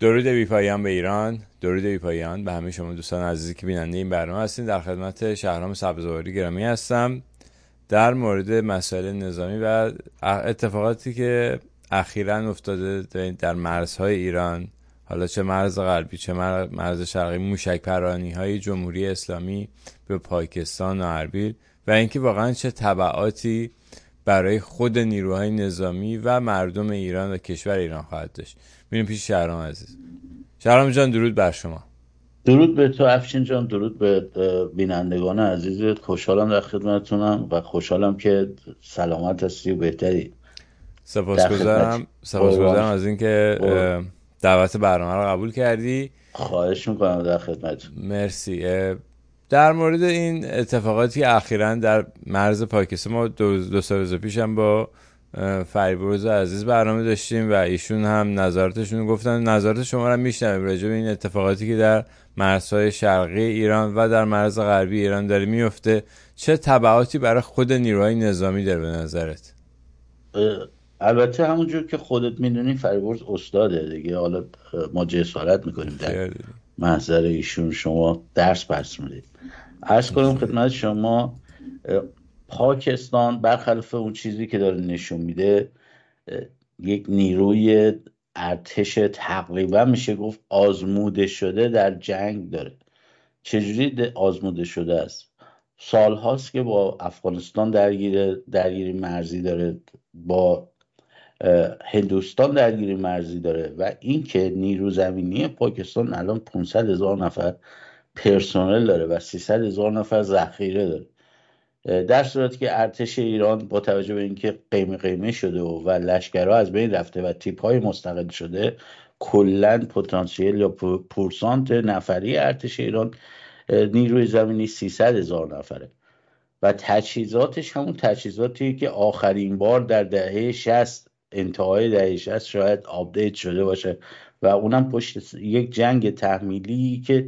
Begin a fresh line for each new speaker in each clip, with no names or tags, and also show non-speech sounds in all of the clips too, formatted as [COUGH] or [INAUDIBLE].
درود بیپایان به ایران درود بیپایان به همه شما دوستان عزیزی که بیننده این برنامه هستین. در خدمت شهرام سبزواری گرامی هستم. در مورد مسائل نظامی و اتفاقاتی که اخیرا افتاده در مرزهای ایران حالا چه مرز غربی چه مرز شرقی موشک پرانی های جمهوری اسلامی به پاکستان و اربیل و اینکه واقعا چه طبعاتی برای خود نیروهای نظامی و مردم ایران و کشور ایران خواهد داشت. میریم پیش شهرام عزیز. شهرام جان درود بر شما.
درود به تو افشین جان. درود به بینندگان عزیز خوشحالم در خدمتتونم و خوشحالم که سلامت هستی و بهتری.
سپاسگزارم. سپاسگزارم از اینکه دعوت برنامه رو قبول کردی.
خواهش می‌کنم در خدمت.
مرسی. در مورد این اتفاقاتی اخیرا در مرز پاکستان ما دو, دو سال روز پیش هم با فریبرز عزیز برنامه داشتیم و ایشون هم نظارتشون گفتن. نظارت شما رو میشنویم راجع به این اتفاقاتی که در مرزهای شرقی ایران و در مرز غربی ایران داره میفته چه تبعاتی برای خود نیروهای نظامی داره به نظرت؟
البته همونجور که خودت می‌دونی فریبرز استاده دیگه. حالا ما جسارت می‌کنیم در محضر ایشون. شما درس پس می‌دید. عرض کنم خدمت شما پاکستان برخلاف اون چیزی که داره نشون میده یک نیروی ارتش تقریبا میشه گفت آزموده شده در جنگ داره. چجوری آزموده شده است؟ سال هاست که با افغانستان درگیر درگیری مرزی داره با هندوستان درگیری مرزی داره و اینکه نیرو زمینی پاکستان الان 500 هزار نفر پرسنل داره و 300 هزار نفر ذخیره داره. در صورتی که ارتش ایران با توجه به اینکه قیمه قیمه شده و, و لشکرها از بین رفته و تیپ های مستقل شده کلا پتانسیل یا پورسانت نفری ارتش ایران نیروی زمینی 300 هزار نفره. و تجهیزاتش همون تجهیزاتی که آخرین بار در دهه 60 انتهای دهه 60 شاید update شده باشه. و اونم پشت یک جنگ تحمیلی که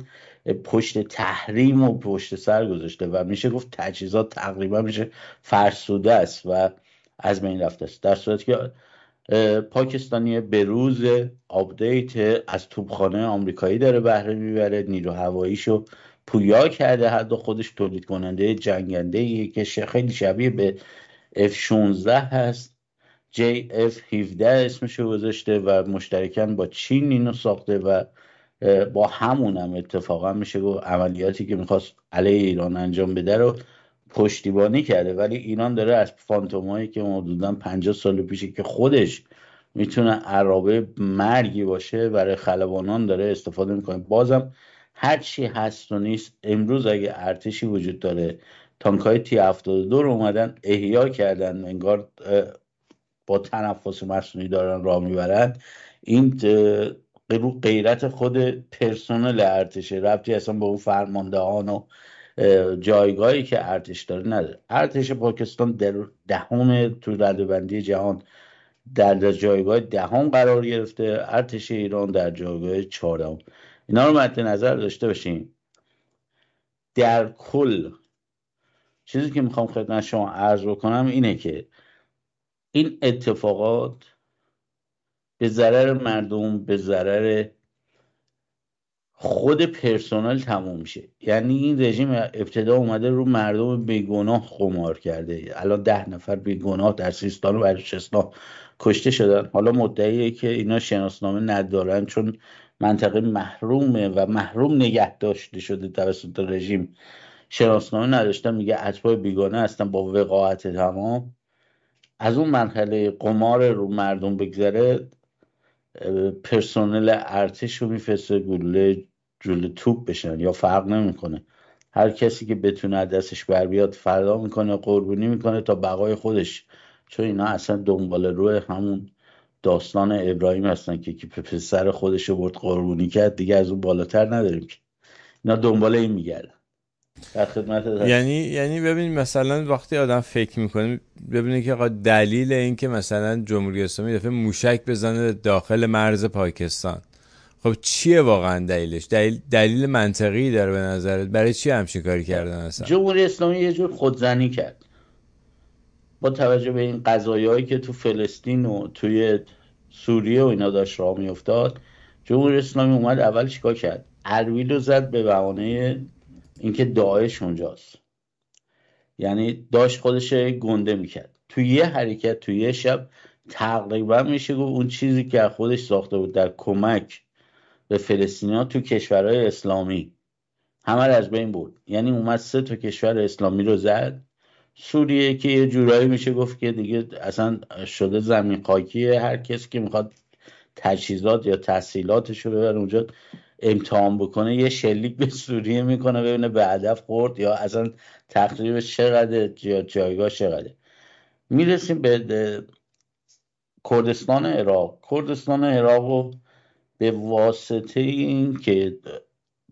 پشت تحریم و پشت سر گذاشته و میشه گفت تجهیزات تقریبا میشه فرسوده است و از بین رفته است. در صورتی که پاکستانی به روز آپدیت از توپخانه آمریکایی داره بهره می‌بره نیرو هواییشو پویا کرده حتی خودش تولید کننده جنگنده که خیلی شبیه به F-16 هست. JF-17 اسمشو گذاشته و مشترکاً با چین اینو ساخته و با همون هم اتفاقا میشه گفت عملیاتی که می‌خواست علیه ایران انجام بده رو پشتیبانی کرده. ولی ایران داره از فانتومایی که حدودا 50 سال پیشه که خودش می‌تونه عرابه مرگی باشه برای خلبانان داره استفاده می‌کنه. بازم هر چی هست و نیست امروز اگه ارتشی وجود داره تانک های تی 72 رو اومدن احیا کردن انگار با تنفس مصنوعی دارن راه می‌برن این رو غیرت خود پرسنل ارتشه. ربطی اصلا به اون فرماندهان و جایگاهی که ارتش داره نداره. ارتش پاکستان در دهم تو ردبندی جهان در جایگاه دهم قرار گرفته. ارتش ایران در جایگاه چهارم. اینا رو مد نظر داشته باشیم در کل چیزی که می‌خوام خدمت شما عرض بکنم اینه که این اتفاقات به ضرر مردم به ضرر خود پرسنل تموم میشه. یعنی این رژیم ابتدا اومده رو مردم بیگناه خمار کرده. الان ده نفر بیگناه در سیستان و بلوچستان کشته شدن. حالا مدعیه که اینا شناسنامه ندارن چون منطقه محرومه و محروم نگه داشته شده توسط رژیم. شناسنامه نداشتن میگه اتباع بیگانه هستن با وقاعت تمام. از اون مرحله قمار رو مردم بگذره پرسنل ارتش رو میفرسته گلوله جلو توپ بشن یا فرق نمی‌کنه. هر کسی که بتونه دستش بر بیاد فردا می‌کنه قربونی می‌کنه تا بقای خودش. چون اینا اصلا دنبال روی همون داستان ابراهیم هستن که که پسر خودش رو برد قربونی کرد دیگه از اون بالاتر نداریم که. اینا دنبال این میگردن.
یعنی یعنی ببین مثلا وقتی آدم فکر می‌کنه ببینه که دلیل این که مثلا جمهوری اسلامی دفعه موشک بزنه داخل مرز پاکستان. خب چیه واقعا دلیلش؟ دلیل, دلیل منطقی داره به نظرت. برای چی همچین کاری کردن اصلا؟
جمهوری اسلامی یه جور خودزنی کرد. با توجه به این قضایایی که تو فلسطین و توی سوریه و اینا داشت راه میافتاد جمهوری اسلامی اومد اول چیکار کرد؟ ارویل رو زد به بهانه اینکه داعش اونجاست. یعنی داشت خودش گنده می‌کرد. توی یه حرکت توی یه شب تقریبا میشه گفت اون چیزی که خودش ساخته بود در کمک به فلسطینیا تو کشورهای اسلامی. همه از بین بود یعنی اومد سه تا کشور اسلامی رو زد. سوریه که یه جورایی میشه گفت که دیگه اصلا شده زمین خاکی هر کسی که می‌خواد تجهیزات یا تحصیلاتش رو ببر اونجا امتحان بکنه یه شلیک به سوریه می‌کنه ببینه به هدف خورد یا اصلا تقریب چقدر یا جایگاه چقدر می‌رسیم به کردستان عراق. کردستان عراق رو به واسطه این که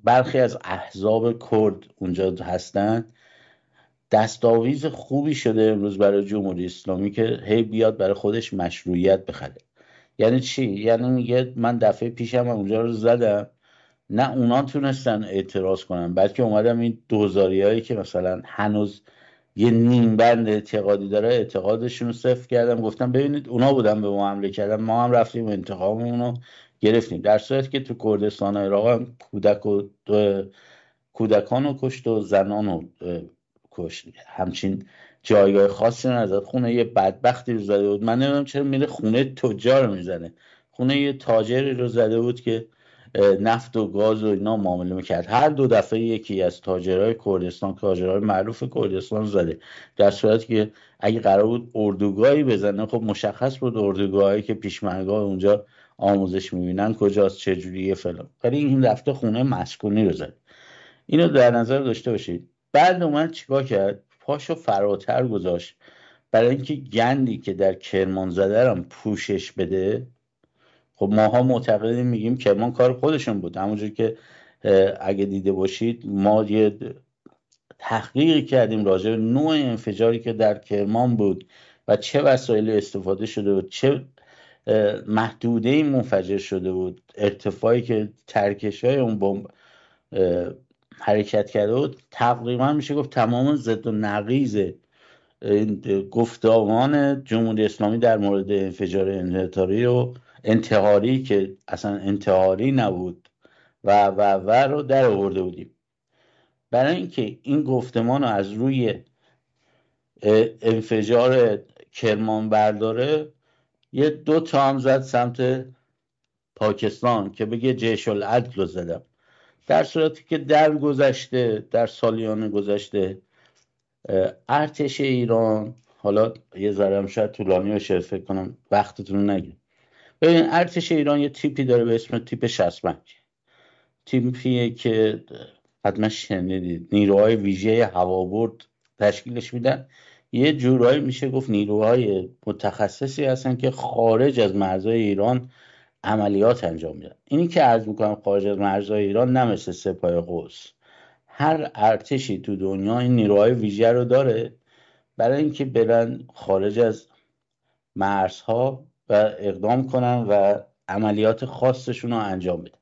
برخی از احزاب کرد اونجا هستن دستاویز خوبی شده امروز برای جمهوری اسلامی که هی بیاد برای خودش مشروعیت بخره. یعنی چی؟ یعنی میگه من دفعه پیشم اونجا رو زدم. نه اونا تونستن اعتراض کنن بلکه اومدم این دوزاری هایی که مثلا هنوز یه نیم بند اعتقادی داره اعتقادشون رو صفر کردم. گفتم ببینید اونا بودن به ما حمله کردن ما هم رفتیم انتقاممون رو گرفتیم. در صورت که تو کردستان عراق هم کودک و کودکان رو کشت و زنان رو کشت. همچین جایگاه خاصی نداد خونه یه بدبختی رو زده بود. من نمی‌دونم چرا میره خونه تجار می‌زنه. خونه یه تاجری رو زده بود که نفت و گاز و اینا معامله می‌کرد. هر دو دفعه یکی از تاجرهای کردستان تاجرهای معروف کردستان زده. در صورتی که اگه قرار بود اردوگاهی بزنه خب مشخص بود اردوگاهی که پیشمرگاه اونجا آموزش می‌بینن کجاست چجوریه فلان. ولی این رفته خونه مسکونی رو زده. اینو در نظر داشته باشید. بعد اومد چیکار کرد؟ پاشو فراتر گذاشت. برای اینکه گندی که در کرمان زده پوشش بده خب ماها معتقدیم میگیم کرمان کار خودشون بود. همونجور که اگه دیده باشید ما یه تحقیقی کردیم راجع به نوع انفجاری که در کرمان بود و چه وسایلی استفاده شده بود چه محدوده منفجر شده بود. ارتفاعی که ترکش های اون بمب حرکت کرده بود تقریبا میشه گفت تمام ضد و نقیز گفتمان جمهوری اسلامی در مورد انفجار انحطاری و انتحاری که اصلا انتحاری نبود و و و رو در آورده بودیم. برای اینکه این گفتمان رو از روی انفجار کرمان برداره یه دو تا هم زد سمت پاکستان که بگه جیش العدل رو زدم. در صورتی که در گذشته در سالیان گذشته ارتش ایران حالا یه ذره شاید طولانی بشه فکر کنم وقتتون نگیر. ببین ارتش ایران یه تیپی داره به اسم تیپ 65 تیپیه که حتما شنیدید. نیروهای ویژه هوابرد تشکیلش میدن. یه جورایی میشه گفت نیروهای متخصصی هستن که خارج از مرزهای ایران عملیات انجام میدن. اینی که عرض می‌کنم خارج از مرزهای ایران نه مثل سپاه قوس هر ارتشی تو دنیا این نیروهای ویژه رو داره. برای اینکه برن خارج از مرزها و اقدام کنن و عملیات خاصشون رو انجام بدن.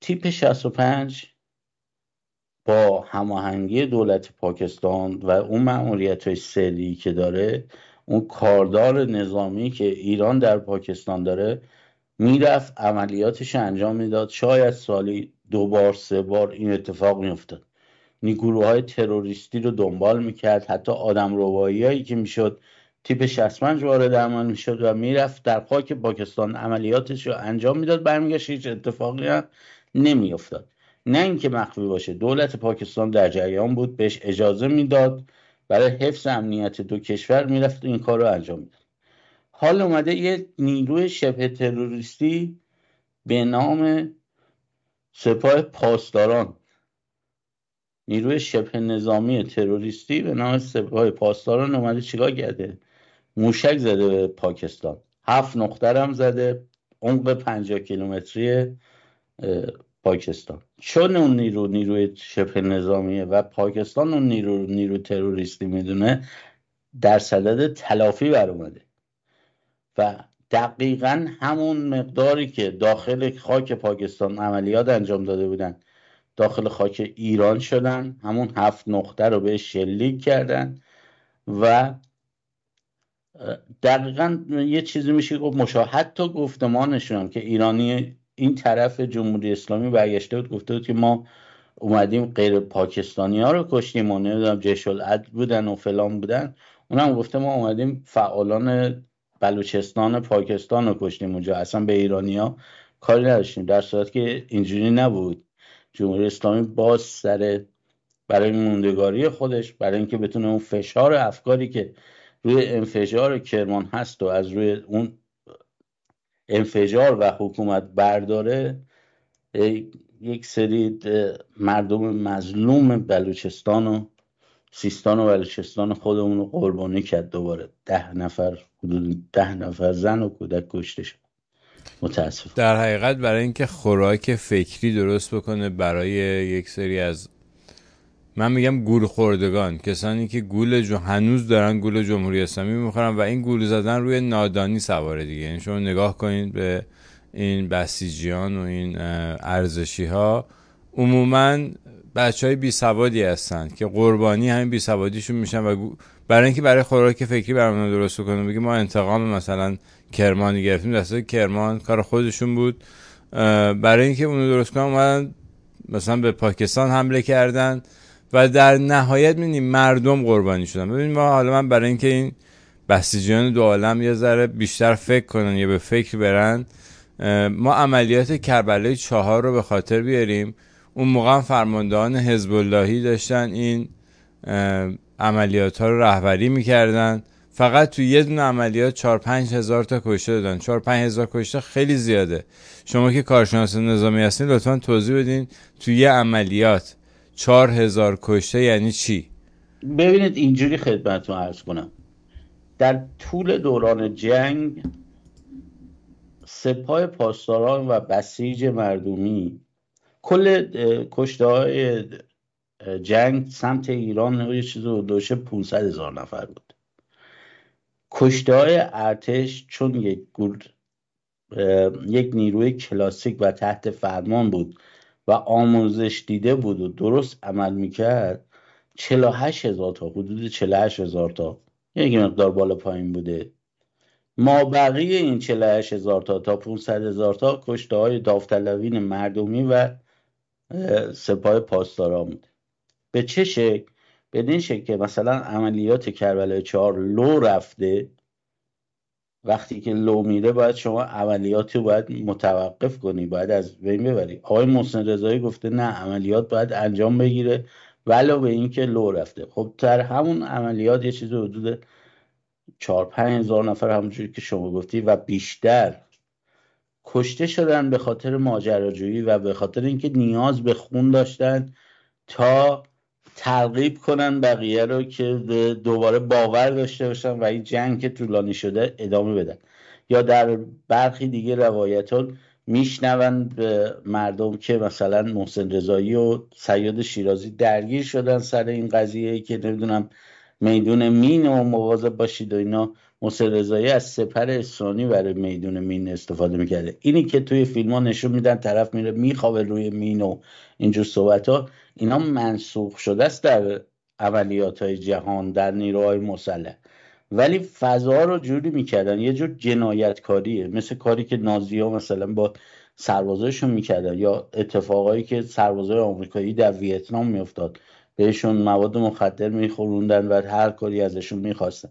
تیپ 65 با هماهنگی دولت پاکستان و اون معمولیت های سری که داره اون کاردار نظامی که ایران در پاکستان داره می‌رفت عملیاتش انجام می‌داد. شاید سالی دو بار سه بار این اتفاق میافتاد. نیگروه های تروریستی رو دنبال می‌کرد. حتی آدم هایی که می‌شد تیپ 65 وارد عمل می‌شد و می‌رفت در خاک پاکستان. عملیاتش رو انجام می‌داد. برمیگشت هیچ اتفاقی هم نمیافتاد. نه اینکه مخفی باشه دولت پاکستان در جریان بود بهش اجازه می‌داد. برای حفظ امنیت دو کشور می‌رفت این کار رو انجام می‌داد. حال اومده یه نیروی شبه تروریستی به نام سپاه پاسداران. نیروی شبه نظامی تروریستی به نام سپاه پاسداران اومده چیکار کرده؟ موشک زده به پاکستان. هفت نقطه هم زده. عمق پنجاه کیلومتری پاکستان. چون اون نیرو نیروی شبه نظامیه و پاکستان اون نیرو نیرو تروریستی می‌دونه در صدد تلافی بر اومده. و دقیقا همون مقداری که داخل خاک پاکستان عملیات انجام داده بودن داخل خاک ایران شدن همون هفت نقطه رو به شلیک کردن و دقیقا یه چیزی میشه گفت مشاهد حتی گفتمانشون هم که ایرانی این طرف جمهوری اسلامی برگشته بود گفته بود که ما اومدیم غیر پاکستانی ها رو کشتیم و نمی‌دونم العد بودن و فلان بودن. اونم گفته ما اومدیم فعالان بلوچستان پاکستان رو کشتیم اونجا. اصلا به ایرانی ها کاری نداشتیم در صورت که اینجوری نبود. جمهوری اسلامی باز سر برای موندگاری خودش برای اینکه بتونه اون فشار افکاری که روی انفجار کرمان هست و از روی اون انفجار و حکومت برداره یک سری مردم مظلوم بلوچستان و سیستان و بلوچستان خودمون رو قربانی کرد. دوباره ده نفر حدود ده نفر زن و کودک کشته شد. متاسف
در حقیقت برای اینکه خوراک فکری درست بکنه برای یک سری از من میگم گول خوردگان کسانی که گول جو هنوز دارن گول جمهوری اسلامی می‌خورن و این گول زدن روی نادانی سواره دیگه. یعنی شما نگاه کنید به این بسیجیان و این ارزشی ها عموما بچه های بی سوادی هستند که قربانی همین بی سوادیشون میشن و برای اینکه برای خوراک فکری برامون درست کنه بگی ما انتقام مثلا کرمانی گرفتیم دسته کرمان کار خودشون بود. برای اینکه اونو درست کنن مثلا به پاکستان حمله کردن. و در نهایت می‌بینیم مردم قربانی شدن. ببینیم ما حالا من برای اینکه این بسیجیان دو عالم یه ذره بیشتر فکر کنن یا به فکر برن ما عملیات کربلای چهار رو به خاطر بیاریم. اون موقع فرماندهان حزب اللهی داشتن این عملیات ها رو رهبری می‌کردن. فقط تو یه دونه عملیات 4 5 هزار تا کشته دادن. 4 5 هزار کشته خیلی زیاده. شما که کارشناس نظامی هستین لطفا توضیح بدین تو یه عملیات. 4 هزار کشته یعنی چی؟
ببینید اینجوری خدمتتون عرض کنم. در طول دوران جنگ سپاه پاسداران و بسیج مردمی کل کشته های جنگ سمت ایران یه چیز دوشه 500 هزار نفر بود. کشته های ارتش چون یک گل یک نیروی کلاسیک و تحت فرمان بود و آموزش دیده بود و درست عمل می‌کرد 48 هزار تا حدود 48 هزار تا. یک مقدار بالا پایین بوده. ما بقیه این 48 هزار تا تا 500 هزار تا کشته های داوطلبین مردمی و سپاه پاسداران بوده به چه شکل؟ بدین شکل که مثلا عملیات کربلای چهار لو رفته وقتی که لو میره باید شما عملیات رو باید متوقف کنی باید از بین ببری. آقای محسن رضایی گفته نه عملیات باید انجام بگیره. ولو به اینکه لو رفته. خب در همون عملیات یه چیز حدود چهار پنج هزار نفر همونجوری که شما گفتی و بیشتر کشته شدن به خاطر ماجراجویی و به خاطر اینکه نیاز به خون داشتن تا ترغیب کنن بقیه رو که دوباره باور داشته باشن و این جنگ که طولانی شده ادامه بدن. یا در برخی دیگه روایتات میشنون به مردم که مثلا محسن رضایی و سیاد شیرازی درگیر شدن سر این قضیه که نمی‌دونم میدون مین و مواظب باشید و اینا. محسن رضایی از سپر اسرانی برای میدون مین استفاده می‌کرده. اینی که توی فیلم ها نشون میدن طرف میره میخوابه روی مین و اینجور صحبت ها اینا منسوخ شده است در عملیات های جهان در نیروهای مسلح. ولی فضا رو جوری می‌کردن یه جور جنایتکاریه. مثل کاری که نازی ها مثلا با سربازایشون می‌کردن یا اتفاقایی که سربازای آمریکایی در ویتنام میافتاد. بهشون مواد مخدر میخوروندن و هر کاری ازشون می‌خواستن.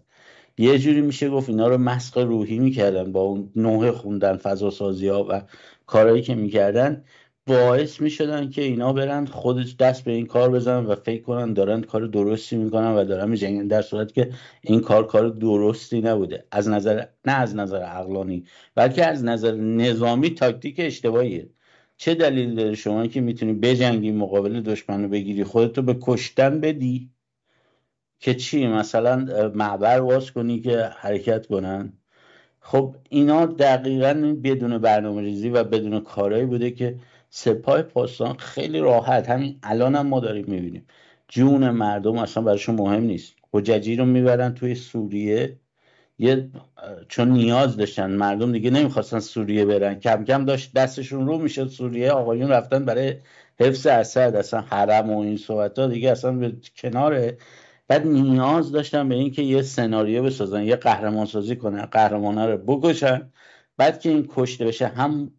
یه جوری میشه گفت اینا رو مسق روحی می‌کردن با اون نوه خوندن فضا سازی ها و کارهایی که می‌کردن. باعث می‌شدن که اینا برن خودش دست به این کار بزنن و فکر کنن دارن کار درستی می‌کنن و دارن میجنگن در صورت که این کار کار درستی نبوده. از نظر نه از نظر عقلانی بلکه از نظر نظامی تاکتیک اشتباهیه. چه دلیل داره شما که می‌تونی بجنگی مقابل دشمن رو بگیری؟ خودتو به کشتن بدی. که چی؟ مثلا معبر واس کنی که حرکت کنن. خب اینا دقیقا بدون برنامه ریزی و بدون کارهایی بوده که سپاه پاسداران خیلی راحت. همین الان هم ما داریم می‌بینیم. جون مردم اصلا براشون مهم نیست. حججی رو می‌برن توی سوریه. یه چون نیاز داشتن. مردم دیگه نمی‌خواستن سوریه برن. کم کم داشت دستشون رو می‌شد سوریه. آقایون رفتن برای حفظ اسد. اصلا حرم و این صحبت ها دیگه اصلا به کنار بعد نیاز داشتن به اینکه یه سناریو بسازن. یه قهرمان سازی کنن. قهرمانه رو بکشن. بعد که این کشته بشه هم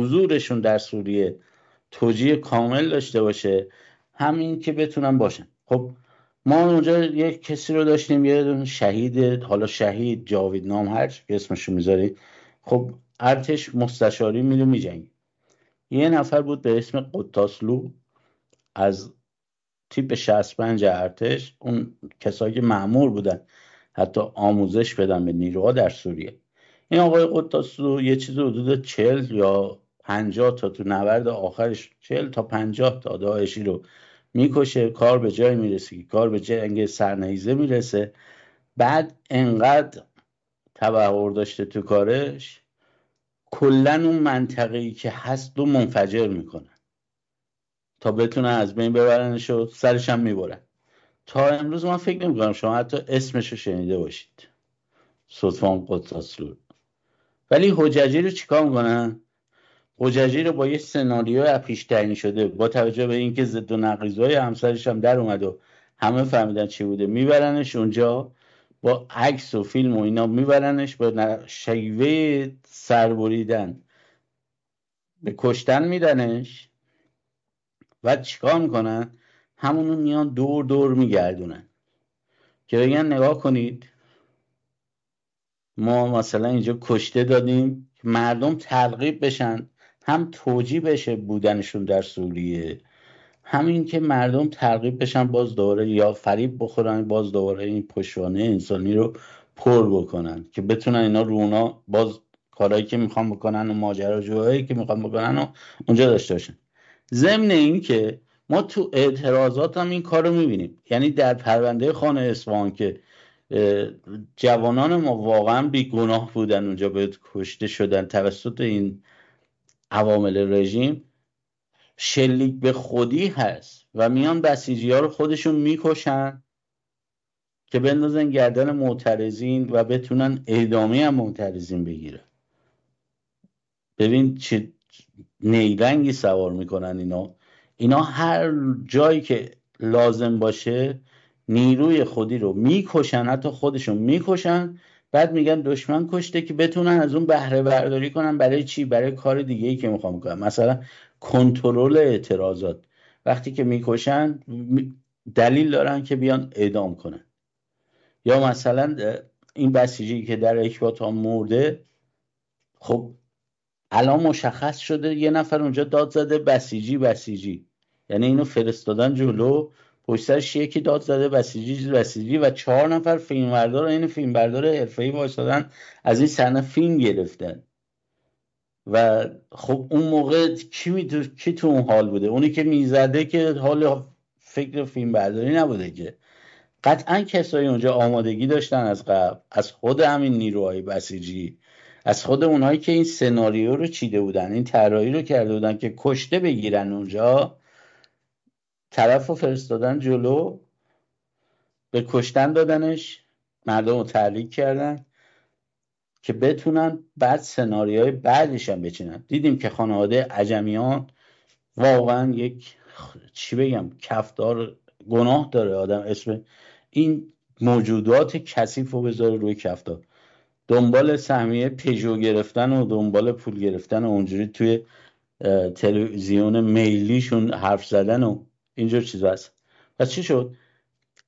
حضورشون در سوریه توجیه کامل داشته باشه همین که بتونن باشن. خب ما اونجا یک کسی رو داشتیم یه شهید حالا شهید جاوید نام هر اسمشو می‌ذاری خب ارتش مستشاری میره میجنگ یه نفر بود به اسم قطاسلو از تیپ 65 ارتش. اون کسایی که معمور بودن حتی آموزش بدن به نیروها در سوریه. این آقای قطاسلو یه چیز حدود چل یا پنجاه تا تو نورد آخرش چل تا پنجاه تا داعشی رو می‌کشه. کار به جای می‌رسه کار به جنگ سرنیزه می‌رسه. بعد انقدر تبهر داشته تو کارش کلا اون منطقه که هست رو منفجر می‌کنه. تا بتونن از بین ببرنش و سرش هم می‌برن. تا امروز من فکر نمی‌کنم شما حتی اسمش رو شنیده باشید. صدفان قدساسلو ولی حججی رو چیکار می‌کنن؟ حججی رو با یه سناریو پیش تعیین شده. با توجه به اینکه ضد و نقیزهای همسرش هم در اومد و همه فهمیدن چی بوده میبرنش اونجا با عکس و فیلم و اینا میبرنش با شیوه سربریدن. به کشتن میدنش. و چیکار می‌کنن؟ همونو میان دور دور میگردونن. که بگن نگاه کنید ما مثلا اینجا کشته دادیم مردم ترغیب بشن. هم توجیه بشه بودنشون در سوریه همین که مردم ترغیب بشن باز دوباره یا فریب بخورن باز دوباره این پشوانه انسانی رو پر بکنن که بتونن اینا رو اونا باز کارهایی که می‌خوان بکنن و ماجراجوهایی که می‌خوان بکنن و اونجا داشته باشن. ضمن این که ما تو اعتراضات هم این کار می‌بینیم. یعنی در پرونده خانه اصفهان که جوانان ما واقعا بیگناه بودن اونجا به کشته شدن توسط این عوامل رژیم شلیک به خودی هست و میان بسیجی ها رو خودشون می‌کشن که بندازن گردن معترضین و بتونن اعدامی هم معترضین بگیرن. ببین چه نیرنگی سوار می‌کنن اینا. اینا هر جایی که لازم باشه نیروی خودی رو می‌کشن حتی خودشون می‌کشن بعد میگن دشمن کشته که بتونن از اون بهره برداری کنن برای چی؟ برای کار دیگه ای که می‌خوام کنن مثلا کنترل اعتراضات. وقتی که می‌کشن دلیل دارن که بیان اعدام کنن. یا مثلا این بسیجی که در اکباتان مرده خب الان مشخص شده یه نفر اونجا داد زده بسیجی بسیجی. یعنی اینو فرستادن جلو. پشتش یکی داد زده بسیجی بسیجی و چهار نفر فیلمبردار این فیلمبردار حرفه‌ای وایسادن از این صحنه فیلم گرفتن. و خب اون موقع کی, می کی تو اون حال بوده؟ اونی که می‌زده که حال فکر فیلم برداری نبوده که. قطعا کسایی اونجا آمادگی داشتن از قبل از خود همین نیروهای بسیجی از خود اونهایی که این سناریو رو چیده بودن این طراحی رو کرده بودن که کشته بگیرن اونجا. طرف رو فرستادن جلو به کشتن دادنش مردم رو تعلیق کردن که بتونن بعد سناریوهای بعدش هم بچینن. دیدیم که خانواده عجمیان واقعا یک چی بگم کفدار گناه داره آدم. اسم این موجودات کثیف رو بذاره روی کفدار دنبال سهمیه پژو گرفتن و دنبال پول گرفتن و اونجوری توی تلویزیون میلیشون حرف زدن و اینجور چیز هست. پس چی شد؟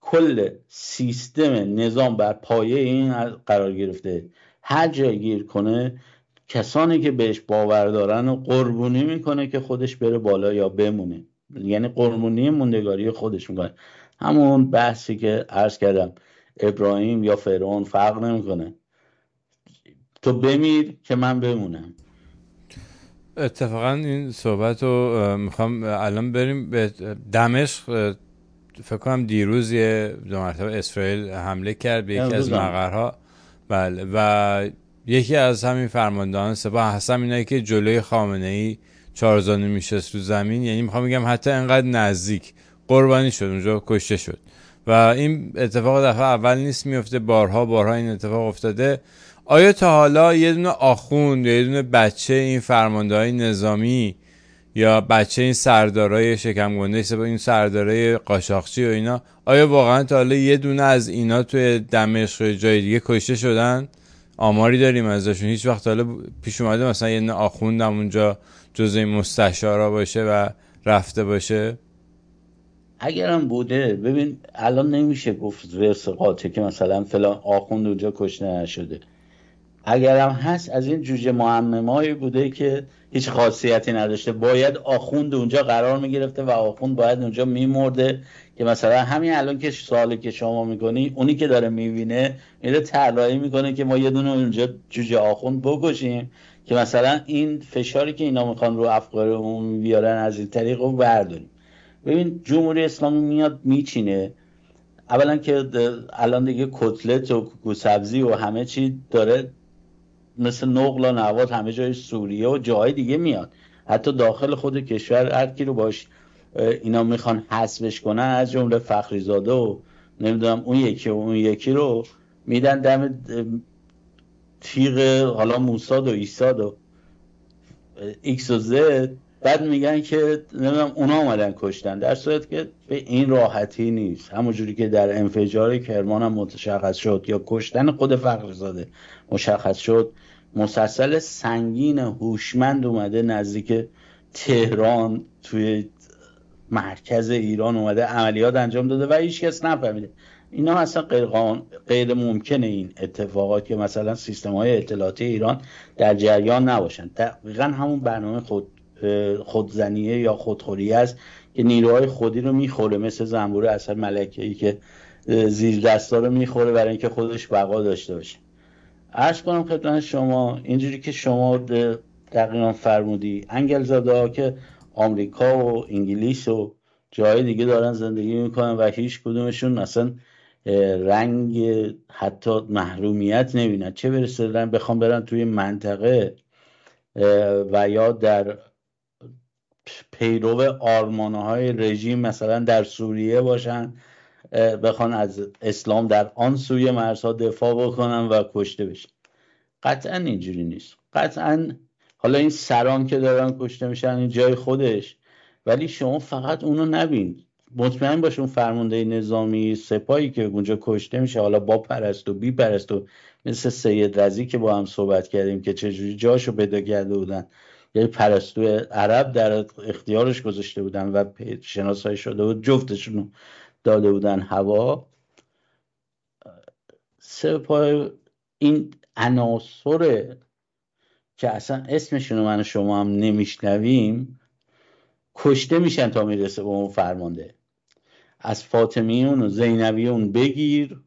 کل سیستم نظام بر پایه این قرار گرفته. هر جای گیر کنه کسانی که بهش باور دارن و قربونی می‌کنه که خودش بره بالا یا بمونه. یعنی قربونی موندگاری خودش می‌کنه. همون بحثی که عرض کردم ابراهیم یا فرعون فرق نمی‌کنه. تو بمیر که من بمونم.
اتفاقا این صحبت رو می‌خوام الان بریم به دمشق فکر کنم دیروز یه دو مرتبه اسرائیل حمله کرد به یکی از مقرها. بله و یکی از همین فرماندهان سپاه هستم اینایی که جلوی خامنه ای چارزانه میشست رو زمین یعنی می‌خوام بگم حتی انقدر نزدیک قربانی شد اونجا کشته شد. و این اتفاق دفعه اول نیست میفته بارها بارها این اتفاق افتاده. آیا تا حالا یه دونه آخوند یه دونه بچه این فرمانده های نظامی یا بچه این سردارای شکم گنده این سردارای قاشاقچی و اینا آیا واقعا تا حالا یه دونه از اینا توی دمشق جای دیگه کشته شدن؟ آماری داریم ازشون. هیچ وقت حالا پیش اومده مثلا یه آخوندم اونجا جزء مستشارا باشه و رفته باشه؟
اگرم بوده ببین الان نمیشه گفت ورس قاطع که مثلا فلان آخوند اونجا کشته نشده. اگرم هست از این جوجه معممایی بوده که هیچ خاصیتی نداشته. باید آخوند اونجا قرار می‌گرفته و آخوند باید اونجا میمرده که مثلا همین الان که سوالی که شما می‌کنی اونی که داره می‌بینه میره طراحی می‌کنه که ما یه دونه اونجا جوجه آخوند بکشیم که مثلا این فشاری که اینا می‌خوان رو افکارمون بیارن از این طریق رو برداریم. ببین جمهوری اسلامی میاد میچینه. اولا که الان دیگه کتلت و قرمه سبزی و همه چی داره مثل نقل و نبات همه جای سوریه و جای دیگه میاد. حتی داخل خود کشور هر کی رو باش اینا می‌خوان حذفش کنن از جمله فخری زاده و نمی‌دونم اون یکی و اون یکی رو میدن دم تیغ حالا موساد و ایساد و X و Z. بعد میگن که نمی‌دونم اونا آمدن کشتن. در صورت که به این راحتی نیست. همونجوری که در انفجار کرمان هم مشخص شد یا کشتن خود فخرزاده مشخص شد مسلسل سنگین هوشمند اومده نزدیک تهران توی مرکز ایران اومده عملیات انجام داده و هیچ کس نفهمیده. اینا اصلا غیر, غیر ممکنه این اتفاقات که مثلا سیستم های اطلاعاتی ایران در جریان نباشن. دقیقا همون برنامه خود خودزنیه یا خودخوری است که نیروهای خودی رو می‌خوره مثل زنبور اثر ملکه ای که زیر دستا رو می‌خوره برای اینکه خودش بقا داشته باشه. عرض کنم خدمت شما اینجوری که شما دقیقا فرمودی انگل زاده که آمریکا و انگلیس و جای دیگه دارن زندگی می‌کنن و هیچ کدومشون اصلا رنگ حتی محرومیت نبینن چه برسه بخوام برن توی منطقه و یا در پیرو آرمانه های رژیم مثلا در سوریه باشن بخوان از اسلام در آن سوی مرزها دفاع بکنن و کشته بشن. قطعا اینجوری نیست. قطعا حالا این سران که دارن کشته میشن این جای خودش. ولی شما فقط اونو نبین. مطمئن باش اون فرمانده نظامی سپاهی که اونجا کشته میشه حالا با پرست و بی پرست و مثل سید رزی که با هم صحبت کردیم که چجوری جاشو پیدا کرده بودن. یعنی پرستو عرب در اختیارش گذاشته بودن و شناسایی شده بود جفتشون داده بودن هوا. سپاه این عناصر که اصلا اسمشون من شما هم نمیشنویم کشته میشن تا می‌رسه به اون فرمانده. از فاطمیون و زینبیون بگیر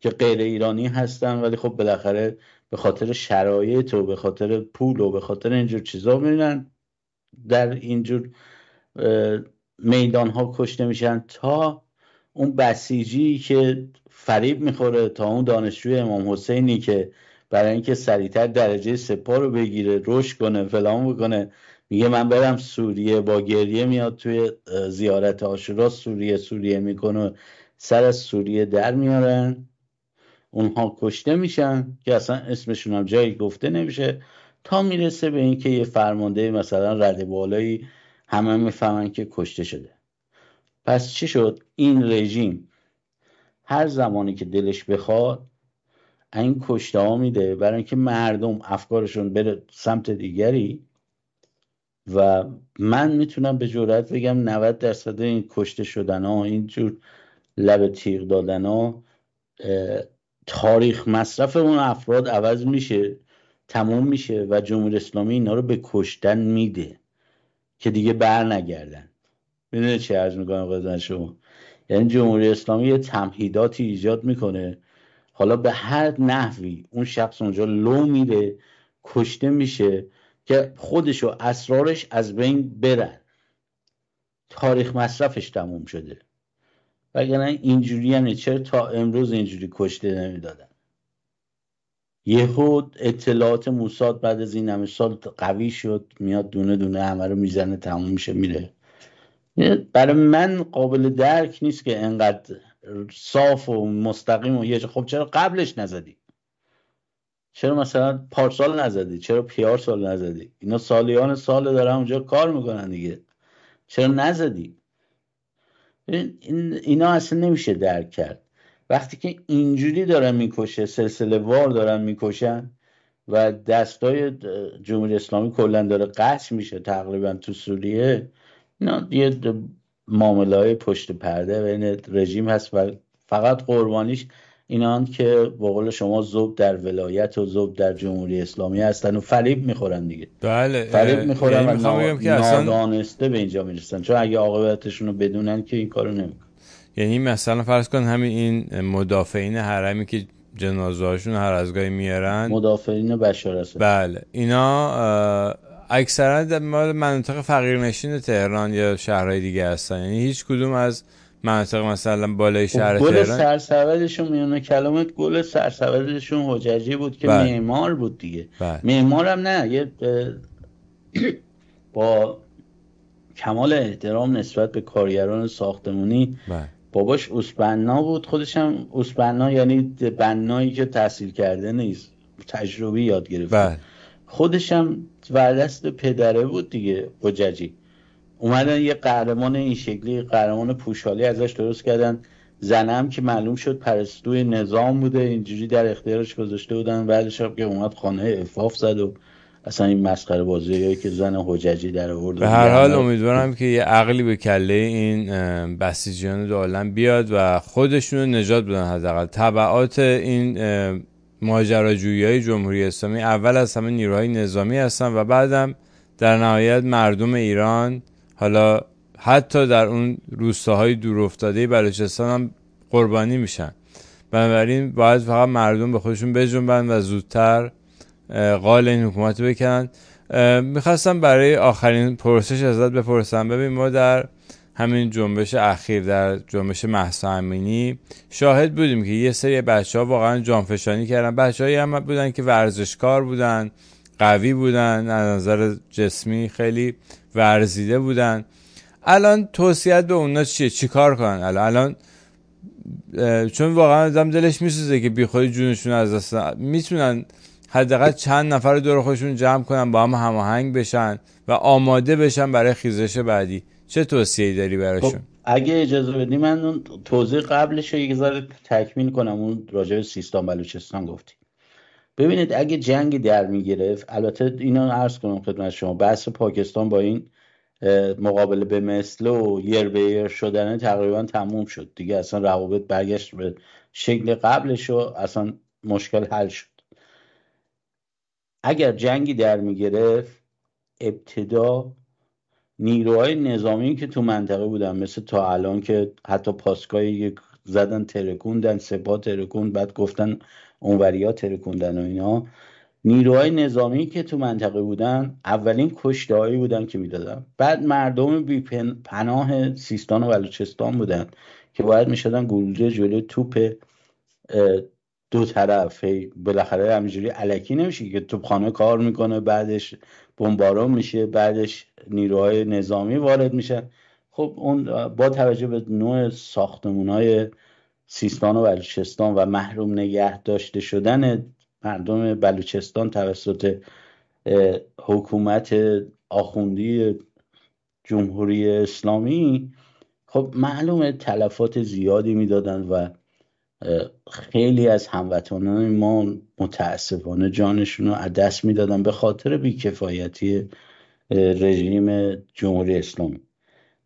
که غیر ایرانی هستن ولی خب بالاخره به خاطر شرایط و به خاطر پول و به خاطر اینجور چیزا میرن در اینجور میدان ها کشته میشن تا اون بسیجی که فریب می‌خوره تا اون دانشجوی امام حسینی که برای اینکه سریعتر درجه سپاه رو بگیره رشد کنه فلان بکنه میگه من برم سوریه با گریه میاد توی زیارت آشورا سوریه سوریه می‌کنه سر از سوریه در میارن. اونها کشته میشن که اصلا اسمشون هم جایی گفته نمیشه تا می‌رسه به اینکه یه فرمانده مثلا رده بالایی همه می‌فهمن که کشته شده. پس چی شد؟ این رژیم هر زمانی که دلش بخواد این کشته ها میده برای اینکه مردم افکارشون بره سمت دیگری و من می‌تونم به جرات بگم 90 درصد این کشته شدن ها اینجور لب تیغ دادن ها تاریخ مصرف اون افراد عوض میشه تموم میشه و جمهوری اسلامی اینا رو به کشتن میده که دیگه بر نگردن می‌دونه چه عرض می‌کنم قدرن شما؟ یعنی جمهوری اسلامی یه تمهیداتی ایجاد می‌کنه. حالا به هر نحوی اون شخص اونجا لو میره کشته میشه که خودش و اسرارش از بین برن. تاریخ مصرفش تموم شده. وگرنه اینجوری یعنی چرا تا امروز اینجوری کشته نمی‌دادن؟ یهود اطلاعات موساد بعد از این همه سال قوی شد میاد دونه دونه همه رو می‌زنه تموم میشه میره. برای من قابل درک نیست که انقدر صاف و مستقیم و یه خب چرا قبلش نزدی؟ چرا مثلا پارسال نزدی؟ چرا پیار سال نزدی؟ اینا سالیان سال دارن اونجا کار می‌کنن دیگه. چرا نزدی؟ اینا اصلا نمیشه درک کرد. وقتی که اینجوری دارن می‌کشه سلسله وار دارن می‌کشن و دستای جمهوری اسلامی کلا داره قطع میشه تقریبا تو سوریه اینا یه معامله های پشت پرده بین رژیم هست و فقط قربانیش اینان که با قول شما زوب در ولایت و زوب در جمهوری اسلامی هستن و فریب می‌خورن دیگه.
بله
فریب می‌خورن یعنی و نادانسته به اینجا می‌رسن. چون اگه عاقبتشون رو بدونن که این کارو نمیکن
یعنی مثلا فرض کن همین این مدافعین حرمی که جنازه هاشون هر از گاهی میارن.
مدافعین بشار
بله. اینا اکثرا در مناطق فقیرنشین تهران یا شهرهای دیگه هستن. یعنی هیچ کدوم از مناطق مثلا بالای خب، شهر
گل تهران سرسودشون میونه کلمت گل سرسودشون حججی بود که بله. معمار بود دیگه بله. معمارم نه یه با کمال احترام نسبت به کارگران ساختمونی بله. باباش اوسبنا بود خودش هم اوسبنا یعنی بنایی که تحصیل کرده نیست تجربی یاد گرفته بله. خودش هم وردست پدره بود دیگه حججی اومدن یه قهرمان این شکلی قهرمان پوشالی ازش درست کردن. زنم که معلوم شد پرستوی نظام بوده اینجوری در اختیارش گذاشته بودن. بعدش که اومد خانه افاف زد و اصلا این مسخره بازی که زن حججی در آورد
به هر حال امیدوارم که یه عقلی به کله این بسیجیان دو بیاد و خودشون نجات بدن حداقل. تبعات این ماجراجویی های جمهوری اسلامی اول از همه نیروهای نظامی هستن و بعدم در نهایت مردم ایران حالا حتی در اون روستاهای دورافتاده بلوچستان هم قربانی میشن. بنابراین باید فقط مردم به خودشون بجنبن و زودتر قال این حکومت بکنن. می‌خواستم برای آخرین پرسش ازت بپرسم. ببین ما در همین جنبش اخیر در جنبش محسا امینی شاهد بودیم که یه سری بچه ها واقعا جانفشانی کردن. بچه هایی هم بودن که ورزشکار بودن قوی بودن. از نظر جسمی خیلی ورزیده بودن. الان توصیت به اونا چیه؟ چیکار کنن الان؟ چون واقعا آدم دلش میسوزه که بی خودی جونشون از دست می‌تونن حداقل چند نفر دور خودشون جمع کنن با هم هماهنگ بشن و آماده بشن برای خیزش بعدی. چه توصیه‌ای داری براشون؟ خب
اگه اجازه بدی من توضیح قبلش رو یک ذره تکمیل کنم. اون راجع به سیستان بلوچستان گفتی. ببینید اگه جنگی در می‌گرفت البته اینا عرض کنم خدمت شما بحث پاکستان با این مقابله به مثل و یر به یر شدن تقریبا تموم شد. دیگه اصلا روابط برگشت به شکل قبلش و اصلا مشکل حل شد. اگر جنگی در می‌گرفت ابتدا نیروهای نظامی که تو منطقه بودن مثل تا الان که حتی پاسگاهی زدن ترکوندن سپاه ترکوند بعد گفتن اونوریا ترکوندن و اینا. نیروهای نظامی که تو منطقه بودن اولین کشته بودن که می‌دادن. بعد مردم بی پناه سیستان و بلوچستان بودن که باید می‌شدن گلوله جلو توپ دو طرف. بالاخره همینجوری علکی نمیشه که توپخانه کار می‌کنه بعدش بمباران میشه بعدش نیروهای نظامی وارد میشن. خب اون با توجه به نوع ساختمون های سیستان و بلوچستان و محروم نگه داشته شدن مردم بلوچستان توسط حکومت آخوندی جمهوری اسلامی خب معلومه تلفات زیادی می‌دادن و خیلی از هموطنان ما متاسفانه جانشون رو از دست می‌دادن به خاطر بیکفایتی رژیم جمهوری اسلامی.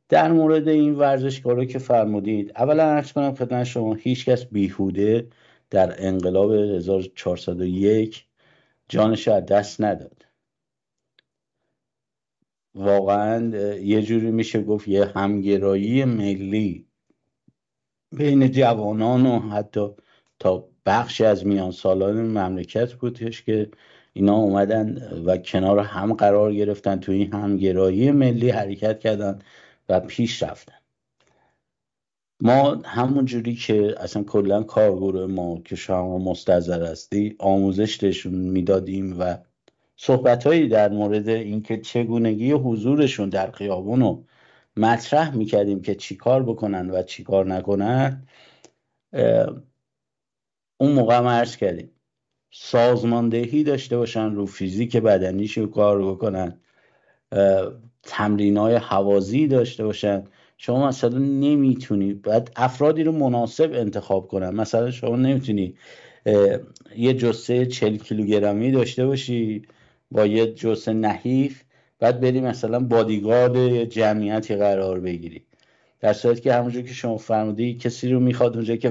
در مورد این ورزشکارا که فرمودید اولا عرض کنم خدمت شما هیچکس بیهوده در انقلاب 1401 جانش از دست نداد. واقعا یه جوری میشه گفت یه همگرایی ملی بین جوانان و حتی تا بخش از میان سالان مملکت بودش که اینا اومدن و کنار هم قرار گرفتن تو این همگرایی ملی حرکت کردن. و پیش رفتن. ما همون جوری که اصلا کلا کارگروه ما که شما مستظر هستی آموزش می‌دادیم و صحبت هایی در مورد اینکه چگونگی حضورشون در خیابون رو مطرح می‌کردیم که چیکار بکنن و چیکار نکنن اون موقع هم عرض کردیم. سازماندهی داشته باشن رو فیزیک بدنیشون کار بکنن. تمرین های حوازی داشته باشن. شما مثلا نمی‌تونی باید افرادی رو مناسب انتخاب کنن. مثلا شما نمی‌تونی یه جسه 40 کیلوگرمی داشته باشی با یه جسه نحیف بعد بری مثلا بادیگارد جمعیتی قرار بگیری. در که همونجور که شما فرمودی کسی رو می‌خواد اونجا که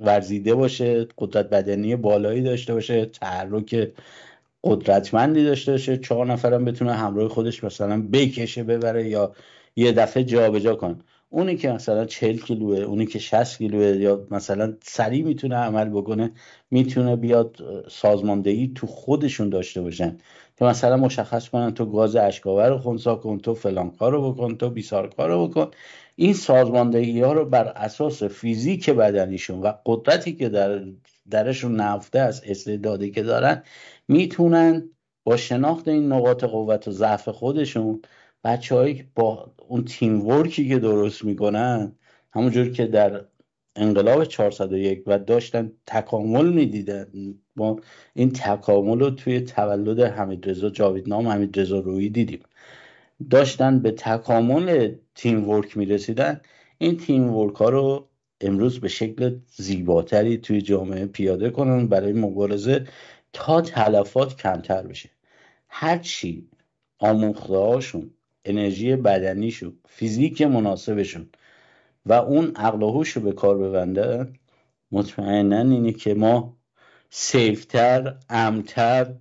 ورزیده باشه قدرت بدنی بالایی داشته باشه تحرک قدرتمندی داشته باشه چهار نفرم بتونه همراه خودش مثلا بکشه ببره یا یه دفعه جابجا کن اونی که مثلا 40 کیلوه اونی که 60 کیلوه یا مثلا سریع می‌تونه عمل بکنه می‌تونه بیاد سازماندهی تو خودشون داشته باشن. که مثلا مشخص کنن تو گاز اشکاور رو خونسا کن تو فلان کارو بکن تو بیسار کارو بکن. این سازماندهی ها رو بر اساس فیزیک بدنیشون و قدرتی که در درشون نفته از استعدادی که دارن می‌تونن با شناخت این نقاط قوت و ضعف خودشون بچه با اون تیم ورکی که درست می‌کنن همونجور که در انقلاب 401 و داشتن تکامل می‌دیدن. ما این تکامل رو توی تولد حمید رضا جاویدنام حمید رضا روی دیدیم. داشتن به تکامل تیم ورک می‌رسیدن. این تیم ورک ها رو امروز به شکل زیباتری توی جامعه پیاده کنن برای مبارزه تا تلفات کمتر بشه. هرچی آموخته هاشون انرژی بدنیشون فیزیک مناسبشون و اون عقل و رو به کار ببندن مطمئنا اینه که ما سیفتر امتر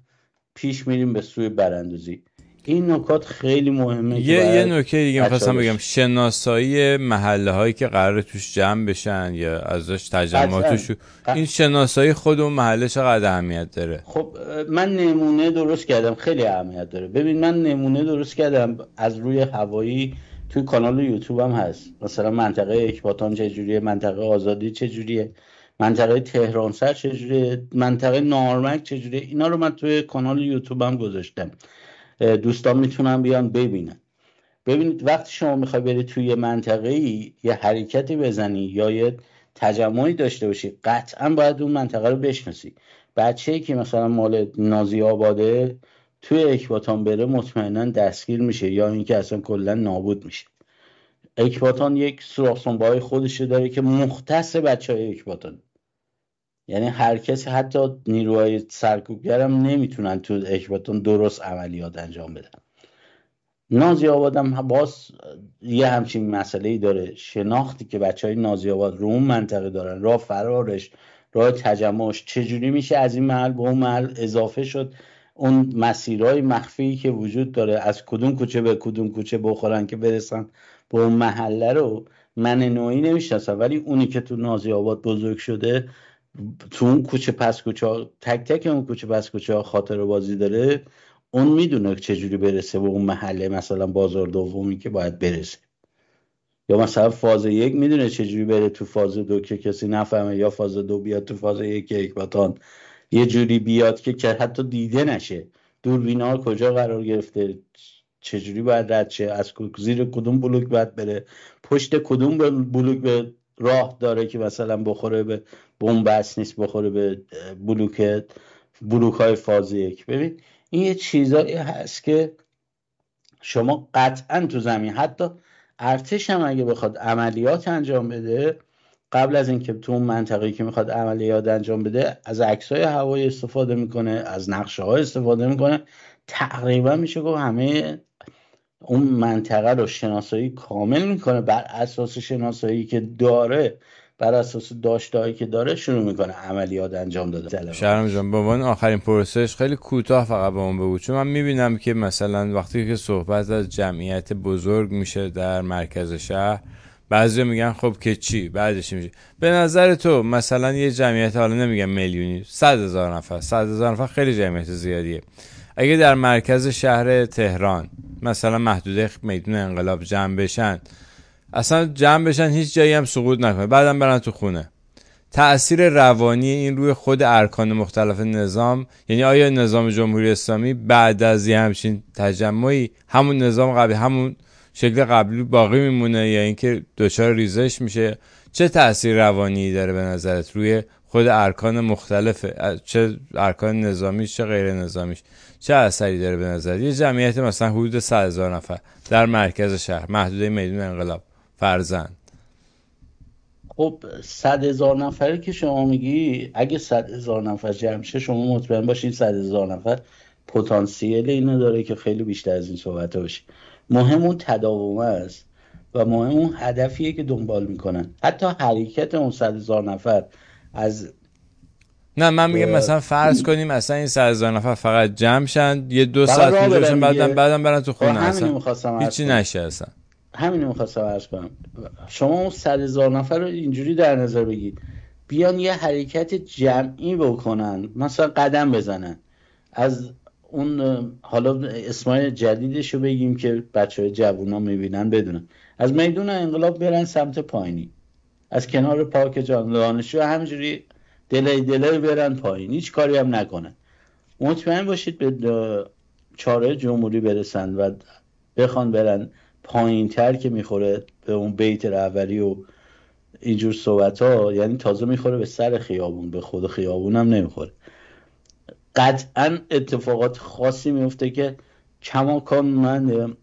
پیش میریم به سوی براندازی. این نکات خیلی مهمه
یه, یه نکته دیگه می‌خواستم بگم. شناسایی محله هایی که قرار توش جمع بشن یا ازش تجمعاتش این شناسایی خود اون محله چقدر اهمیت داره؟
خب من نمونه درست کردم. خیلی اهمیت داره. ببین من نمونه درست کردم از روی هوایی توی کانال یوتیوب هم هست. مثلا منطقه اکباتان چجوریه؟ منطقه آزادی چجوریه؟ منطقه تهران سر چجوریه؟ منطقه نارمک چجوریه؟ اینا رو من توی کانال یوتیوب هم گذاشتم. دوستان می‌تونن بیان ببینن. ببینید وقتی شما می‌خوای بری توی منطقه ای یه حرکتی بزنی یا یه تجمعی داشته باشی قطعا باید اون منطقه رو بشناسی. بچه ای که مثلا مال نازی آباده توی اکباتان بره مطمئنا دستگیر میشه یا اینکه اصلا کلا نابود میشه. اکباتان یک سوراخ خودشه داره که مختص بچه های اکباتان. یعنی هر کسی حتی نیروهای سرکوبگر هم نمی‌تونن تو اکباتون درست عملیات انجام بدن. نازی آباد هم باز یه همچین مسئله ای داره. شناختی که بچه های نازی آباد رو اون منطقه دارن راه فرارش راه تجمعش چجوری میشه از این محل به اون محل اضافه شد؟ اون مسیرهای مخفی که وجود داره از کدوم کوچه به کدوم کوچه بخورن که برسن به اون محله رو من نوعی نمی‌شناسم. ولی اونی که تو نازی آباد بزرگ شده تو اون کوچه پس کوچه تک تک اون کوچه پس کوچه ها خاطر بازی داره اون می‌دونه چجوری برسه به اون محله مثلا بازار دومی که باید برسه. یا مثلا فاز یک می‌دونه چجوری بره تو فاز دو که کسی نفهمه یا فاز دو بیاد تو فاز یک یک باتان یه جوری بیاد که حتی دیده نشه. دوربینا کجا قرار گرفته؟ چجوری باید رد شه؟ از زیر کدوم بلوک باید بره؟ پشت کدوم بلوک به راه داره که مثلا بخوره به بمب بس نیست بخوره به بلوک بلوک های فاز یک. ببین این یه چیزایی هست که شما قطعا تو زمین حتی ارتش هم اگه بخواد عملیات انجام بده قبل از اینکه تو اون منطقه که می‌خواد عملیات انجام بده از عکسای هوایی استفاده می‌کنه از نقشه های استفاده می‌کنه. تقریبا میشه گفت همه اون منطقه رو شناسایی کامل می‌کنه. بر اساس شناسایی که داره بر اساس داشتهایی که داره شروع می‌کنه عملیات انجام داده.
شرم جان با من آخرین پروسش خیلی کوتاه فقط با اون بگو. چون من می‌بینم که مثلا وقتی که صحبت از جمعیت بزرگ میشه در مرکز شهر بعضی میگن خب که چی؟ بعدش میشه. به نظر تو مثلا یه جمعیت حالا نمیگم میلیونی صد هزار نفر. صد هزار نفر خیلی جمعیت زیادیه. اگه در مرکز شهر تهران مثلا محدوده میدون انقلاب جمع بشن اصلا جمع بشن هیچ جایی هم سقوط نکنه بعدم برن تو خونه. تأثیر روانی این روی خود ارکان مختلف نظام یعنی آیا نظام جمهوری اسلامی بعد از یه همچین تجمعی همون نظام قبلی همون شکل قبلی باقی میمونه یا اینکه دچار ریزش میشه؟ چه تاثیر روانی داره به نظرت روی خود ارکان مختلف چه ارکان نظامیش چه غیر نظامیش؟ چه اثری داره به نظر یه جمعیت مثلا حدود 100 هزار نفر در مرکز شهر محدوده میدون انقلاب فرزن
خب صد هزار نفره که شما میگی اگه صد هزار نفر جمع شه شما مطمئن باشین صد هزار نفر پتانسیل اینو داره که خیلی بیشتر از این صحبت باشه. مهم اون تداوم است. و مهم اون هدفیه که دنبال می‌کنن. حتی حرکت اون صد هزار نفر از
نه من میگم مثلا فرض [CLEARS THROAT] کنیم مثلا این صد هزار نفر فقط جمع شن یه دو ساعت بعدم بعدم برن تو خونه اصلا. هیچی نشه اصلا.
همینو می‌خواستم عرض کنم. شما اون صد هزار نفر رو اینجوری در نظر بگید بیان یه حرکت جمعی بکنن مثلا قدم بزنن. از اون حالا اسمای جدیدش رو بگیم که بچه های جوونا می‌بینن بدونن. از میدون انقلاب برن سمت پایینی. از کنار پارک جان دانشجو همجوری دلی دلی برن پایین. هیچ کاری هم نکنن. مطمئن باشید به چاره جمهوری برسن و بخوان برن پایین تر که می‌خوره به اون بیت رهبری و اینجور صحبت ها یعنی تازه می‌خوره به سر خیابون. به خود خیابون هم نمی‌خوره. قطعا اتفاقات خاصی میفته که کماکان من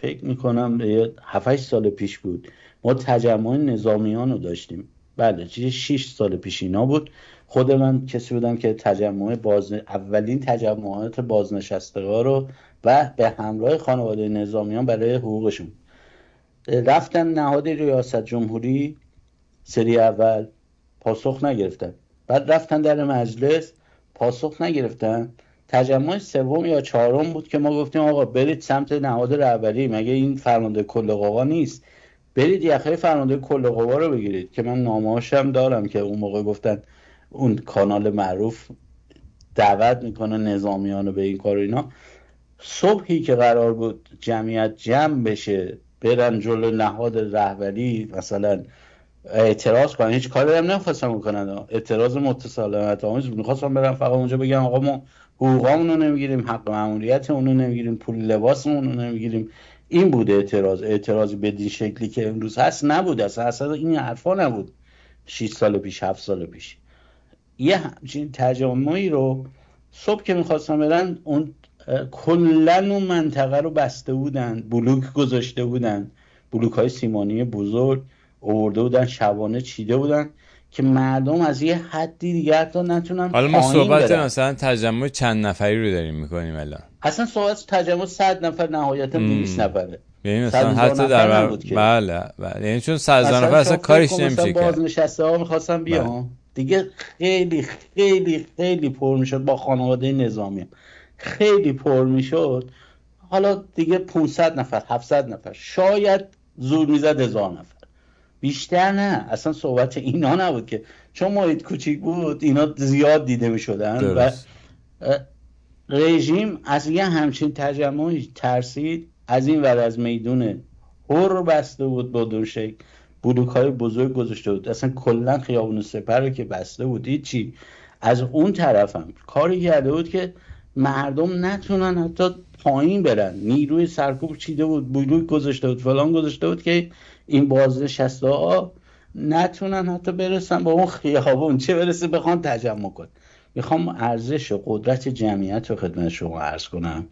فکر می‌کنم به 7 سال پیش بود. ما تجمع نظامیان رو داشتیم. بله چیز 6 سال پیش اینا بود. خود من کسی بودم که تجمع باز اولین تجمعات بازنشسته ها رو و به همراه خانواده نظامیان برای حقوقشون. رفتن نهاد ریاست جمهوری سری اول پاسخ نگرفتن. بعد رفتن در مجلس پاسخ نگرفتن. تجمع سوم یا چهارم بود که ما گفتیم آقا برید سمت نهاد رهبری. مگه این فرمانده کل قوا نیست؟ برید یخه فرمانده کل قوا رو بگیرید که من نامهاشم دارم که اون موقع گفتن اون کانال معروف دعوت می‌کنه نظامیان به این کار اینا. صبحی که قرار بود جمعیت جمع بشه برن جلو نهاد رهبری مثلا اعتراض کنن. هیچ کاری هم نمی‌خواستم بکنن. اعتراض متسالمت آمیز می‌خواستم برم فقط اونجا بگم آقا ما حقوقامون رو نمی‌گیریم حق معمولیت اونو نمی‌گیریم پول لباسمون رو نمی‌گیریم. این بوده اعتراض. اعتراضی بدین شکلی که امروز هست نبود. اصلا اصلا این حرفا نبود. 6 سال پیش 7 سال پیش. یه همچین تجمعی رو صبح که می‌خواستم برن اون کلا اون منطقه رو بسته بودن. بلوک گذاشته بودن. بلوک های سیمانی بزرگ. اوورده بودن. شبانه چیده بودن. که مردم از یه حدی دیگه حتی نتونن
حالا ما صحبت مثلا تجمع چند نفری رو داریم می‌کنیم الان.
اصلا صحبت تجمع صد نفر نهایتا 200 نفره.
یعنی مثلا حتی در بر... بله بله. یعنی چون صد نفر اصلا کارش نمیشه
کرد. بازنشسته ها می‌خواستم بیام بله. دیگه خیلی خیلی خیلی پر می‌شد با خانواده نظامی. خیلی پر می‌شد. حالا دیگه 500 نفر 700 نفر. شاید زور می‌زد هزار نفر. بیشتر نه. اصلا صحبت اینا نبود که. چون محیط کوچیک بود اینا زیاد دیده می‌شدن و رژیم از یه همچین تجمعی ترسید. از این ور از میدون هر بسته بود با دور شکل بلوک های بزرگ گذاشته بود. اصلا کلا خیابون سپر رو که بسته بود چی از اون طرفم کاری کرده بود که مردم نتونن حتی پایین برن. نیروی سرکوب چیده بود بلوک گذاشته بود فلان گذاشته بود که این بازنشسته ها نتونن حتی برسن با اون خیابون. چه برسه بخوان تجمع کن. می‌خوام ارزش و قدرت جمعیت رو خدمت شما عرض کنم.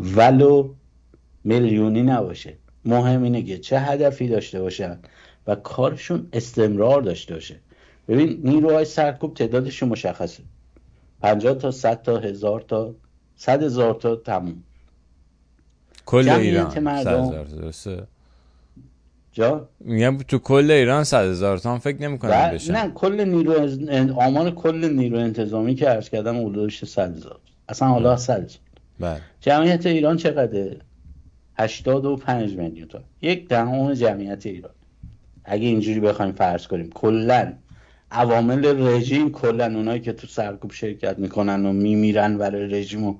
ولو میلیونی نباشه. مهم اینه که چه هدفی داشته باشن و کارشون استمرار داشته باشه. ببین نیروهای سرکوب تعدادشون مشخصه. 50 تا 100 تا هزار تا 100 هزار تا تموم.
کل ایران. مردم
جا؟
میگم تو کل ایران 100 هزار تا فکر نمی‌کنم بشه
نه کل نیرو آمار کل نیرو انتظامی که عرض کردم حدودش 100 هزار اصلا حالا 100 هزار
بله.
جمعیت ایران چقدره؟ 85 میلیون تا یک دهم جمعیت ایران. اگه اینجوری بخوایم فرض کنیم کلا عوامل رژیم کلا اونایی که تو سرکوب شرکت می‌کنن و میمیرن برای رژیم و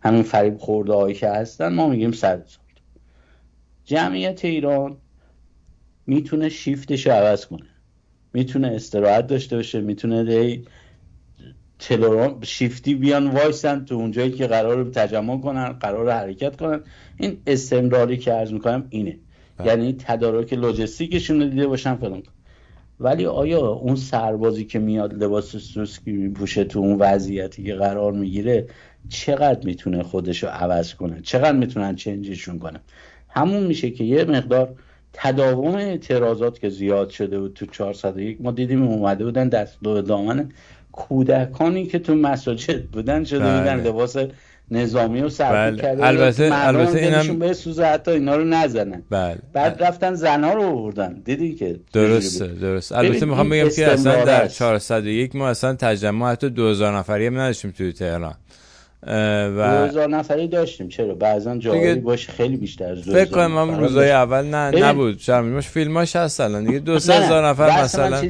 همین فریب خورده هایی که هستن ما میگیم صد جمعیت ایران می‌تونه شیفتش رو عوض کنه. می‌تونه استراحت داشته باشه می‌تونه دی تلوران شیفتی بیان وایسن تو اونجایی که قرار تجمع کنن قرار حرکت کنن. این استمراری که عرض می‌کنم اینه. بله. یعنی تدارک لوجستیکشون رو دیده باشن فلان ولی آیا اون سربازی که میاد لباس سوسکی میپوشه تو اون وضعیتی که قرار می‌گیره چقدر می‌تونه خودش رو عوض کنه؟ چقدر می‌تونن چنجشون کنه همون میشه که یه مقدار تداوم اعتراضات که زیاد شده بود تو 401 ما دیدیم اومده بودن دست دو دامن کودکانی که تو مساجد بودن شده بله. بودن لباس نظامی رو سرکوب بله. کرده
البته البته اینم
به سوزه حتی اینا رو نزنن.
بله.
بعد رفتن زنا رو آوردن. دیدی که
درسته درست البته می‌خوام بگم که اصلا در 401 ما اصلا تجمع حتی 2000 نفری هم نداشتیم توی تهران.
و 2000 نفری داشتیم چرا؟ بعضا جایی باشه خیلی بیشتر از
فکر کنم هم روزای اول نه نبود. شرمش فیلماش هست الان دیگه. دو سه هزار نفر مثلا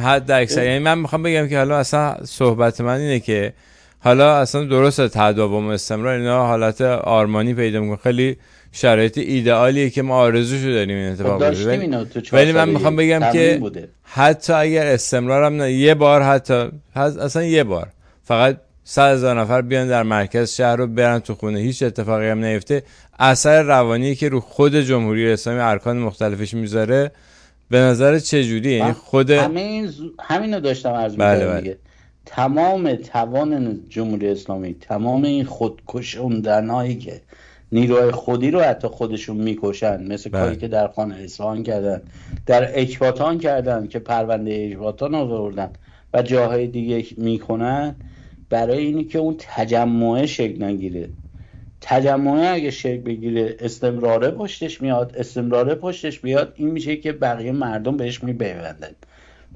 حد اکثر. یعنی من می‌خوام بگم که حالا اصلا صحبت من اینه که حالا اصلا درست تداوم استمرار اینا حالت آرمانی پیدا می‌کنه. خیلی شرایط ایدئالیه که ما آرزوشو داریم این اتفاق
خب
ولی من می‌خوام بگم که حتی اگر استمرارم نه یه بار حتی اصلا یه بار. فقط صد هزار نفر بیان در مرکز شهر رو برن تو خونه. هیچ اتفاقی هم نیفته. اثر روانی که رو خود جمهوری اسلامی ارکان مختلفش می‌ذاره به نظر چه جوری یعنی خود
همین همینو داشتم عرض بله بله. تمام توان جمهوری اسلامی تمام این خودکشوندنهایی که نیروهای خودی رو حتی خودشون می‌کشن مثل بله. کاری که در خانه اصفهان کردن در اکباتان کردن که پرونده اکباتان آوردن و جاهای دیگه می‌کنن. برای اینی که اون تجمعه شکل نگیره. تجمعه اگه شکل بگیره استمراره پشتش میاد استمراره پشتش بیاد این میشه که بقیه مردم بهش میبیوندن.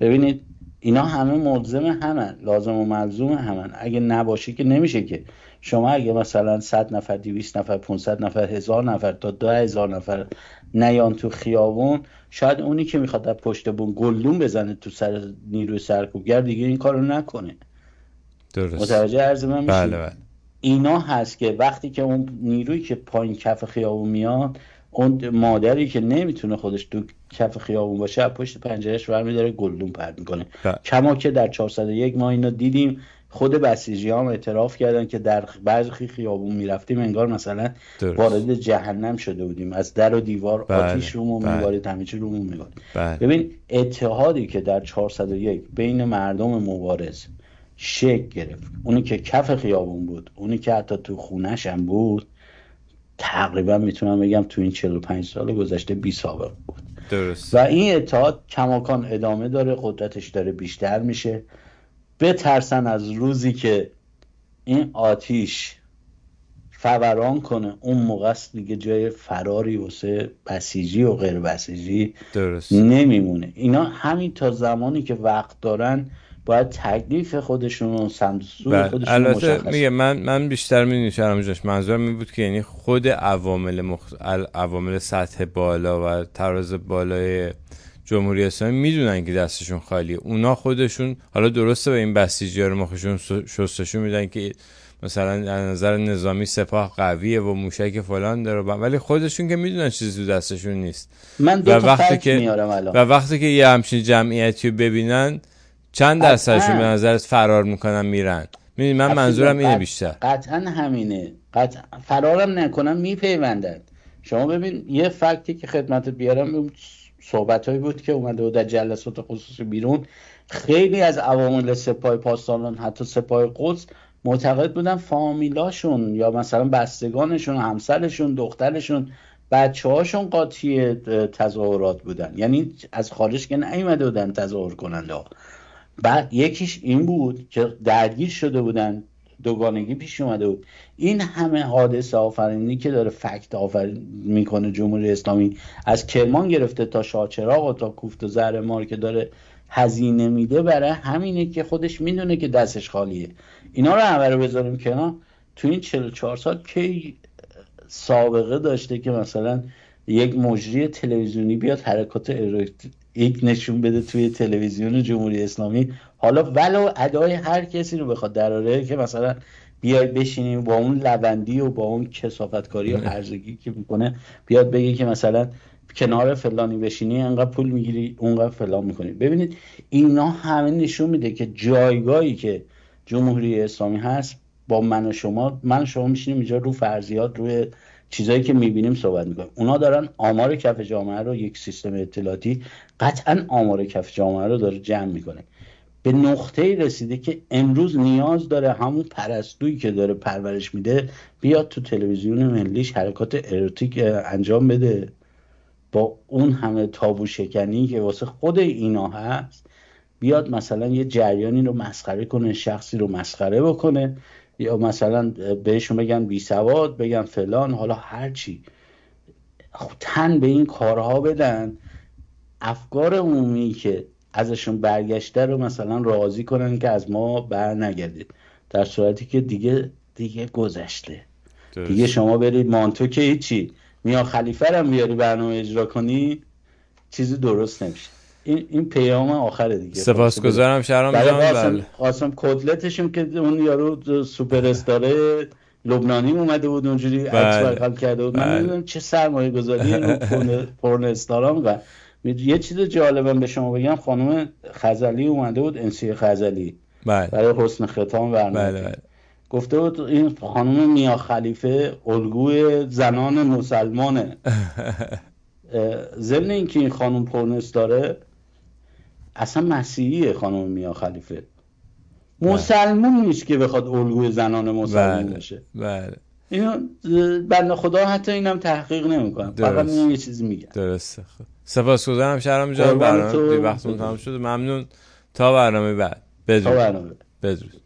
ببینید اینا همه ملزم همن لازم و ملزوم همن. اگه نباشه که نمیشه که. شما اگه مثلا 100 نفر 200 نفر 500 نفر هزار نفر تا 2000 نفر نیان تو خیابون شاید اونی که می‌خواد در پشت بون گلدون بزنه تو سر نیروی سرکوبگر دیگه این کارو نکنه.
درست
متوجه عرض من
بله بله.
اینا هست که وقتی که اون نیروی که پایین کف خیابون میاد اون مادری که نمی‌تونه خودش تو کف خیابون باشه پشت پنجرهش برمیداره گلدون پرد می‌کنه بله. کما که در 401 ما اینو دیدیم خود بسیجی هم اعتراف کردن که در بعضی خیابون می‌رفتیم انگار مثلا وارد جهنم شده بودیم از در و دیوار بله. آتیش رو بله. میبارید همه چی میبارید بله. ببین اتحادی که در 401 بین مردم مبارز شک گرفت. اونی که کف خیابون بود اونی که حتی تو خونش هم بود تقریبا می‌تونم بگم تو این 45 سال گذشته بی سابق بود.
درست.
و این اتحاد کماکان ادامه داره قدرتش داره بیشتر میشه. بترسن از روزی که این آتیش فوران کنه اون موقع دیگه جای فراری واسه بسیجی و غیر بسیجی
درست.
نمیمونه. اینا همین تا زمانی که وقت دارن باید تکلیف خودشون و سمسور بله. خودشون البته
میگه من من بیشتر می جاش منظورم این بود که یعنی خود عوامل مخ... عوامل سطح بالا و تراز بالای جمهوری اسلامی می‌دونن که دستشون خالیه. اونا خودشون حالا درسته به این بسیجی رو مخشون شستشون میدن که مثلا از نظر نظامی سپاه قویه و موشک فلان داره. ولی خودشون که می‌دونن چیزی تو دستشون نیست.
من
و وقتی
که
و وقتی که یه همچین جمعیتی رو ببینن چند درصدشون به نظرت فرار می‌کنن میرن. می‌دونی من منظورم اینه بیشتر.
قطعا همینه. قطعا فرارم نکنن میپیوندن شما ببین یه فکتی که خدمتت بیارم صحبت هایی بود که اومده بود در جلسات خصوصی بیرون. خیلی از عوامل سپاه پاسداران حتی سپاه قدس معتقد بودن فامیلاشون یا مثلا بستگانشون همسرشون دخترشون بچه هاشون قاطی تظاهرات بودن. یعنی از خارج که نیومده بودن تظاهر کننده ها. بعد یکیش این بود که درگیر شده بودن. دوگانگی پیش اومده بود. این همه حادثه آفرینی که داره فکت آفرین می‌کنه جمهوری اسلامی از کرمان گرفته تا شاچراغ و تا کوفت و زهر مار که داره هزینه میده برای همینه که خودش می‌دونه که دستش خالیه. اینا رو همه رو بذاریم کنار. تو این 44 سال کی سابقه داشته که مثلا یک مجری تلویزیونی بیاد حرکات یک نشون بده توی تلویزیون جمهوری اسلامی. حالا ولو ادای هر کسی رو بخواد دراره که مثلا بیای بشینیم با اون لبندی و با اون کسافتکاری و هرزگی که می‌کنه بیاد بگه که مثلا کنار فلانی بشینی انقدر پول می‌گیری اونقدر فلان می‌کنی. ببینید اینا همه نشون میده که جایگاهی که جمهوری اسلامی هست با من و شما من و شما میشینیم اینجا رو فرضیات روی چیزایی که می‌بینیم صحبت می‌کنیم. اونا دارن آمار کف جامعه رو یک سیستم اطلاعاتی قطعا آمار کف جامعه رو داره جمع می‌کنه. به نقطه رسیده که امروز نیاز داره همون پرستویی که داره پرورش میده بیاد تو تلویزیون ملیش حرکات اروتیک انجام بده. با اون همه تابو شکنی که واسه خود اینا هست بیاد مثلا یه جریانی رو مسخره کنه شخصی رو مسخره بکنه. یا مثلا بهشون بگن بی سواد بگن فلان حالا هرچی خب تن به این کارها بدن. افکار عمومی که ازشون برگشته رو مثلا راضی کنن که از ما بر نگردید در صورتی که دیگه دیگه گذشته. دیگه شما برید مانتو که هیچی. میا خلیفه هم بیاری برنامه اجرا کنی چیزی درست نمیشه. این این پیام آخره دیگه.
سپاسگزارم شهرام جان
بله. قاسم کتلتشون که اون یارو سوپر استاره لبنانی اومده بود اونجوری عکس بله. کرده بود. من بله. نمی‌دونم چه سرمایه گذاری رو پرن استارام و یه چیز جالبم به شما بگم خانم خزلی اومده بود انسی خزلی.
بله.
برای حسن ختام برنامه. بله گفته بود این خانم میا خلیفه الگوی زنان مسلمانه. [LAUGHS] ضمن اینکه این خانم پرنس داره اصلا مسیحیه خانم میا خلیفه. مسلمون نیست که بخواد الگوی زنان مسلمان بله. باشه.
بله.
اینو بنده خدا حتی اینم تحقیق نمی‌کنم. فقط اینم یه چیزی میگم.
درسته. خب سپاسگزارم شهرام جان برنامه وقتمون تمام شد. ممنون. تا برنامه بعد. بدرود. تا
برنامه
بدرود.